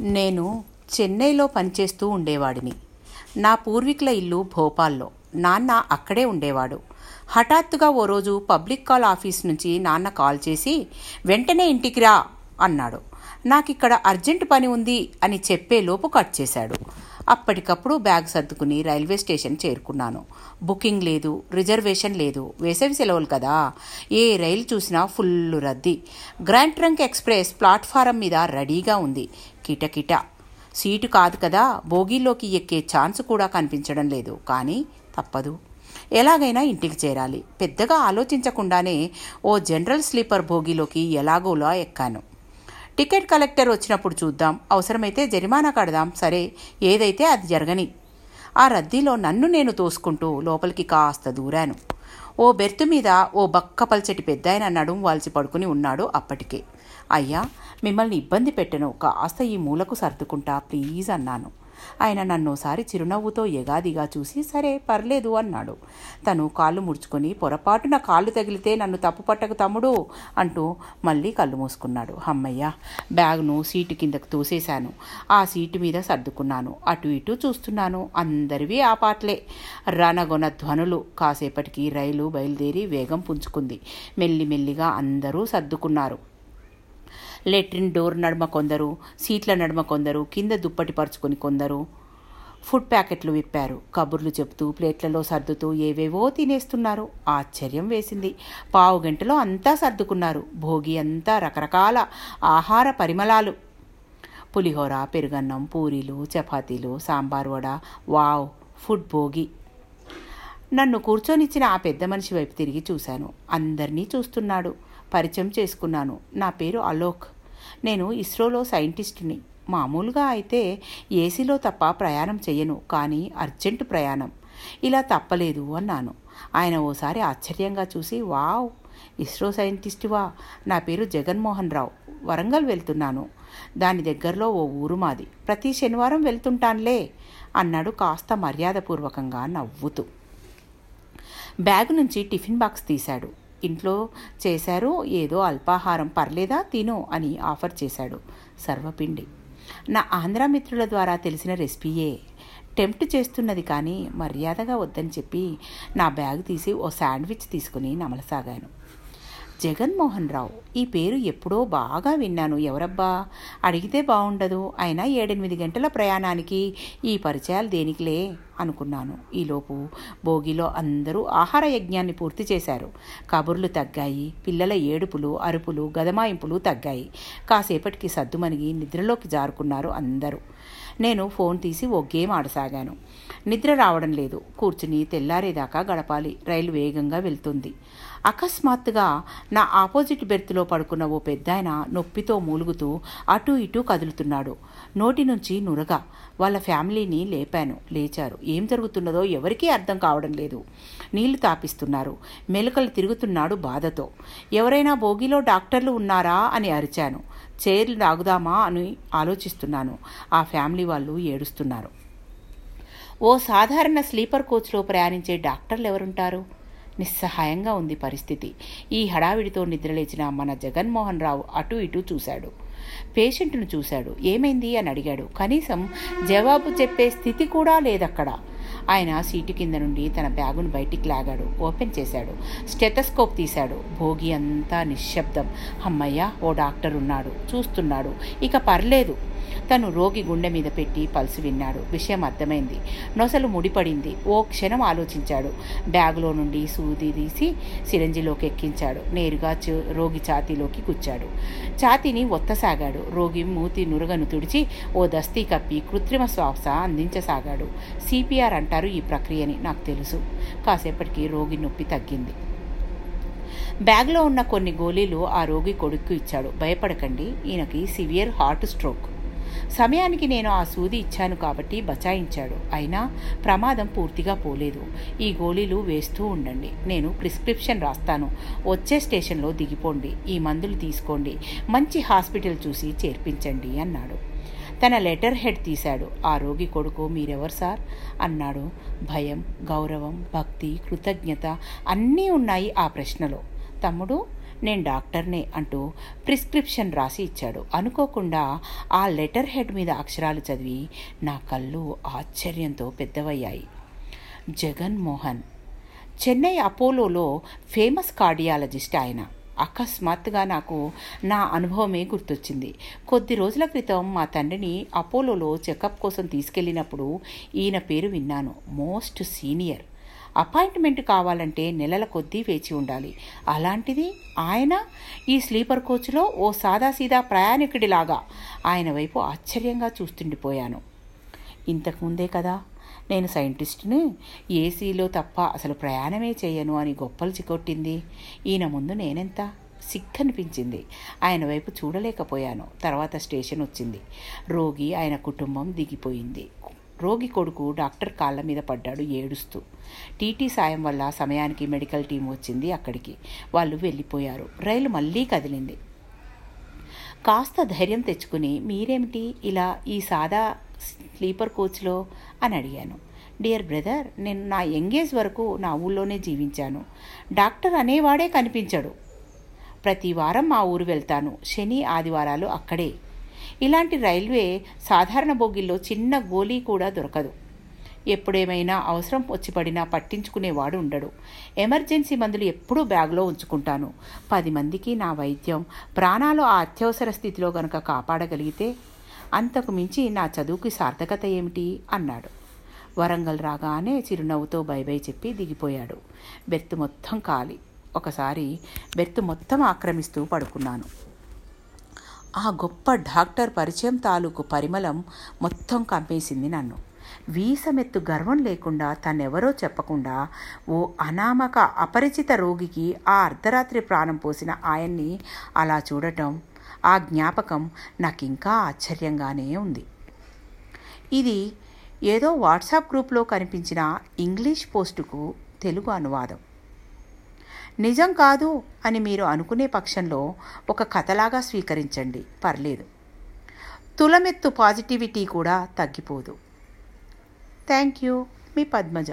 నేను చెన్నైలో పనిచేస్తూ ఉండేవాడిని. నా పూర్వీకుల ఇల్లు భోపాల్లో. నాన్న అక్కడే ఉండేవాడు. హఠాత్తుగా ఓ రోజు పబ్లిక్ కాల్ ఆఫీస్ నుంచి నాన్న కాల్ చేసి వెంటనే ఇంటికి రా అన్నాడు. నాకిక్కడ అర్జెంట్ పని ఉంది అని చెప్పేలోపు కట్ చేశాడు. అప్పటికప్పుడు బ్యాగ్ సర్దుకుని రైల్వే స్టేషన్ చేరుకున్నాను. బుకింగ్ లేదు రిజర్వేషన్ లేదు వేసవి సెలవులు కదా. ఏ రైలు చూసినా ఫుల్ రద్దీ. గ్రాండ్ ట్రంక్ ఎక్స్ప్రెస్ ప్లాట్ఫారం మీద రెడీగా ఉంది. కిటకిట సీటు కాదు కదా బోగీలోకి ఎక్కే ఛాన్స్ కూడా కనిపించడం లేదు. కానీ తప్పదు. ఎలాగైనా ఇంటికి చేరాలి. పెద్దగా ఆలోచించకుండానే ఓ జనరల్ స్లీపర్ భోగిలోకి ఎలాగోలా ఎక్కాను. టికెట్ కలెక్టర్ వచ్చినప్పుడు చూద్దాం. అవసరమైతే జరిమానా కడదాం. సరే ఏదైతే అది జరగని. ఆ రద్దీలో నన్ను నేను తోసుకుంటూ లోపలికి కాస్త దూరాను. ఓ బెర్తు మీద ఓ బక్క పల్చటి పెద్దాయన నడుం వాల్చి పడుకుని ఉన్నాడు అప్పటికే. అయ్యా మిమ్మల్ని ఇబ్బంది పెట్టను. కాస్త ఈ మూలకు సర్దుకుంటా ప్లీజ్ అన్నాను. ఆయన నన్నోసారి చిరునవ్వుతో ఎగాదిగా చూసి సరే పర్లేదు అన్నాడు. తను కాళ్ళు ముడుచుకొని పొరపాటున కాళ్ళు తగిలితే నన్ను తప్పు పట్టకు తమ్ముడు అంటూ మళ్ళీ కళ్ళు మూసుకున్నాడు. హమ్మయ్య బ్యాగ్ను సీటు కిందకు తోసేశాను. ఆ సీటు మీద సర్దుకున్నాను. అటు ఇటు చూస్తున్నాను. అందరివి ఆ పాటలే. రణగొన ధ్వనులు. కాసేపటికి రైలు బయలుదేరి వేగం పుంజుకుంది. మెల్లిమెల్లిగా అందరూ సర్దుకున్నారు. లెట్రిన్ డోర్ నడుమ కొందరు సీట్ల నడుమ కొందరు కింద దుప్పటి పరుచుకొని కొందరు. ఫుడ్ ప్యాకెట్లు విప్పారు. కబుర్లు చెబుతూ ప్లేట్లలో సర్దుతూ ఏవేవో తినేస్తున్నారు. ఆశ్చర్యం వేసింది. పావు గంటలో అంతా సర్దుకున్నారు. భోగి అంతా రకరకాల ఆహార పరిమళాలు. పులిహోర పెరుగన్నం పూరీలు చపాతీలు సాంబార్ వడ. వావ్! ఫుడ్ భోగి. నన్ను కూర్చొనిచ్చిన ఆ పెద్ద మనిషి వైపు తిరిగి చూశాను. అందరినీ చూస్తున్నాడు. పరిచయం చేసుకున్నాను. నా పేరు అలోక్. నేను ఇస్రోలో సైంటిస్ట్ని. మామూలుగా అయితే ఏసీలో తప్ప ప్రయాణం చెయ్యను కానీ అర్జెంటు ప్రయాణం. ఇలా తప్పలేదు అన్నాను. ఆయన ఓసారి ఆశ్చర్యంగా చూసి వావ్ ఇస్రో సైంటిస్టువా నా పేరు జగన్మోహన్ రావు. వరంగల్ వెళ్తున్నాను. దాని దగ్గరలో ఓ ఊరు మాది. ప్రతి శనివారం వెళ్తుంటానులే అన్నాడు కాస్త మర్యాదపూర్వకంగా నవ్వుతూ. బ్యాగ్ నుంచి టిఫిన్ బాక్స్ తీశాడు. ఇంట్లో చేశారు ఏదో అల్పాహారం పర్లేదా తిను అని ఆఫర్ చేశాడు సర్వపిండి. నా ఆంధ్ర మిత్రుల ద్వారా తెలిసిన రెసిపీయే. టెంప్ట్ చేస్తున్నది కానీ మర్యాదగా వద్దని చెప్పి నా బ్యాగ్ తీసి ఓ శాండ్విచ్ తీసుకుని నమలసాగాను. జగన్మోహన్ రావు ఈ పేరు ఎప్పుడో బాగా విన్నాను. ఎవరబ్బా? అడిగితే బాగుండదు అయినా ఏడెనిమిది గంటల ప్రయాణానికి ఈ పరిచయాలు దేనికిలే? అనుకున్నాను. ఈలోపు భోగిలో అందరూ ఆహార యజ్ఞాన్ని పూర్తి చేశారు. కబుర్లు తగ్గాయి. పిల్లల ఏడుపులు అరుపులు గదమాయింపులు తగ్గాయి. కాసేపటికి సద్దుమణిగి నిద్రలోకి జారుకున్నారు అందరూ. నేను ఫోన్ తీసి ఓ గేమ్ ఆడసాగాను. నిద్ర రావడం లేదు. కూర్చుని తెల్లారేదాకా గడపాలి. రైలు వేగంగా వెళ్తుంది. అకస్మాత్తుగా నా ఆపోజిట్ బెర్త్లో పడుకున్న ఓ పెద్దాయన నొప్పితో మూలుగుతూ అటూ ఇటూ కదులుతున్నాడు. నోటి నుంచి నురగ. వాళ్ళ ఫ్యామిలీని లేపాను. లేచారు. ఏం జరుగుతున్నదో ఎవరికీ అర్థం కావడం లేదు. నీళ్ళు తాపిస్తున్నారు. మెలకలు తిరుగుతున్నాడు బాధతో. ఎవరైనా బోగిలో డాక్టర్లు ఉన్నారా అని అరిచాను. చైర్లు తాగుదామా అని ఆలోచిస్తున్నాను. ఆ ఫ్యామిలీ వాళ్ళు ఏడుస్తున్నారు. ఓ సాధారణ స్లీపర్ కోచ్లో ప్రయాణించే డాక్టర్లు ఎవరుంటారు? నిస్సహాయంగా ఉంది పరిస్థితి. ఈ హడావిడితో నిద్రలేచిన మన జగన్మోహన్ రావు అటు ఇటు చూశాడు. పేషెంట్ను చూశాడు. ఏమైంది అని అడిగాడు. కనీసం జవాబు చెప్పే స్థితి కూడా లేదక్కడ. ఆయన సీటు కింద నుండి తన బ్యాగును బయటికి లాగాడు. ఓపెన్ చేశాడు. స్టెటస్కోప్ తీశాడు. భోగి అంతా నిశ్శబ్దం. అమ్మయ్య ఓ డాక్టర్ ఉన్నాడు. చూస్తున్నాడు. ఇక పర్లేదు. తను రోగి గుండె మీద పెట్టి పల్సు విన్నాడు. విషయం అర్థమైంది. నొసలు ముడిపడింది. ఓ క్షణం ఆలోచించాడు. బ్యాగులో నుండి సూది తీసి సిరంజిలోకి ఎక్కించాడు నేరుగా రోగి ఛాతీలోకి కూర్చాడు. ఛాతీని ఒత్తసాగాడు. రోగి మూతి నురగను తుడిచి ఓ దస్తీ కప్పి కృత్రిమ శ్వాస అందించసాగాడు. సిపిఆర్ అంటారు ఈ ప్రక్రియని. నాకు తెలుసు. కాసేపటికి రోగి నొప్పి తగ్గింది. బ్యాగ్లో ఉన్న కొన్ని గోళీలు ఆ రోగి కొడుక్కు ఇచ్చాడు. భయపడకండి. ఈయనకి సివియర్ హార్ట్ స్ట్రోక్. సమయానికి నేను ఆ సూది ఇచ్చాను కాబట్టి బచాయించాడు. అయినా ప్రమాదం పూర్తిగా పోలేదు. ఈ గోళీలు వేస్తూ ఉండండి. నేను ప్రిస్క్రిప్షన్ రాస్తాను. వచ్చే స్టేషన్లో దిగిపోండి. ఈ మందులు తీసుకోండి. మంచి హాస్పిటల్ చూసి చేర్పించండి అన్నాడు. తన లెటర్ హెడ్ తీశాడు. ఆ రోగి కొడుకు మీరెవరు సార్? అన్నాడు. భయం గౌరవం భక్తి కృతజ్ఞత అన్నీ ఉన్నాయి ఆ ప్రశ్నలో. తమ్ముడు నేను డాక్టర్నే అంటూ ప్రిస్క్రిప్షన్ రాసి ఇచ్చాడు. అనుకోకుండా ఆ లెటర్ హెడ్ మీద అక్షరాలు చదివి నా కళ్ళు ఆశ్చర్యంతో పెద్దవయ్యాయి. జగన్ మోహన్. చెన్నై అపోలోలో ఫేమస్ కార్డియాలజిస్ట్ ఆయన. అకస్మాత్తుగా నాకు నా అనుభవమే గుర్తొచ్చింది. కొద్ది రోజుల క్రితం మా తండ్రిని అపోలోలో చెకప్ కోసం తీసుకెళ్ళినప్పుడు ఈయన పేరు విన్నాను. Most senior. అపాయింట్మెంట్ కావాలంటే నెలల కొద్దీ వేచి ఉండాలి. అలాంటిది ఆయన ఈ స్లీపర్ కోచ్లో ఓ సాదాసీదా ప్రయాణికుడిలాగా ఆయన వైపు ఆశ్చర్యంగా చూస్తుండిపోయాను. ఇంతకుముందే కదా నేను సైంటిస్ట్ని ఏసీలో తప్ప అసలు ప్రయాణమే చేయను అని గొప్పలు చికొట్టింది. ఈయన ముందు నేనెంత సిగ్గనిపించింది. ఆయన వైపు చూడలేకపోయాను. తర్వాత స్టేషన్ వచ్చింది. రోగి ఆయన కుటుంబం దిగిపోయింది. రోగి కొడుకు డాక్టర్ కాళ్ళ మీద పడ్డాడు ఏడుస్తూ. టీటీ సాయం వల్ల సమయానికి మెడికల్ టీం వచ్చింది అక్కడికి. వాళ్ళు వెళ్ళిపోయారు. రైలు మళ్ళీ కదిలింది. కాస్త ధైర్యం తెచ్చుకుని మీరేమిటి ఇలా ఈ సాదా స్లీపర్ కోచ్లో? అని అడిగాను. డియర్ బ్రదర్ నేను నా యంగేజ్ వరకు నా ఊళ్ళోనే జీవించాను. డాక్టర్ అనేవాడే కనిపించడు. ప్రతి వారం మా ఊరు వెళ్తాను. శని ఆదివారాలు అక్కడే. ఇలాంటి రైల్వే సాధారణ బోగిల్లో చిన్న గోలీ కూడా దొరకదు. ఎప్పుడేమైనా అవసరం వచ్చి పడినా పట్టించుకునేవాడు ఉండడు. ఎమర్జెన్సీ మందులు ఎప్పుడూ బ్యాగ్లో ఉంచుకుంటాను. పది మందికి నా వైద్యం ప్రాణాలు ఆ అత్యవసర స్థితిలో గనుక కాపాడగలిగితే అంతకు మించి నా చదువుకి సార్థకత ఏమిటి? అన్నాడు. వరంగల్ రాగానే చిరునవ్వుతో బై బై చెప్పి దిగిపోయాడు. బెర్త్ మొత్తం ఖాళీ. ఒకసారి బెర్త్ మొత్తం ఆక్రమిస్తూ పడుకున్నాను. ఆ గొప్ప డాక్టర్ పరిచయం తాలూకు పరిమళం మొత్తం కంపేసింది నన్ను. వీసమెత్తు గర్వం లేకుండా తనెవరో చెప్పకుండా ఓ అనామక అపరిచిత రోగికి ఆ అర్ధరాత్రి ప్రాణం పోసిన ఆయన్ని అలా చూడటం ఆ జ్ఞాపకం నాకింకా ఆశ్చర్యంగానే ఉంది. ఇది ఏదో వాట్సాప్ గ్రూప్లో కనిపించిన ఇంగ్లీష్ పోస్టుకు తెలుగు అనువాదం. నిజం కాదు అని మీరు అనుకునే పక్షంలో ఒక కథలాగా స్వీకరించండి. పర్లేదు. తులమెత్తు పాజిటివిటీ కూడా తగ్గిపోదు. Thank you. మీ పద్మజ.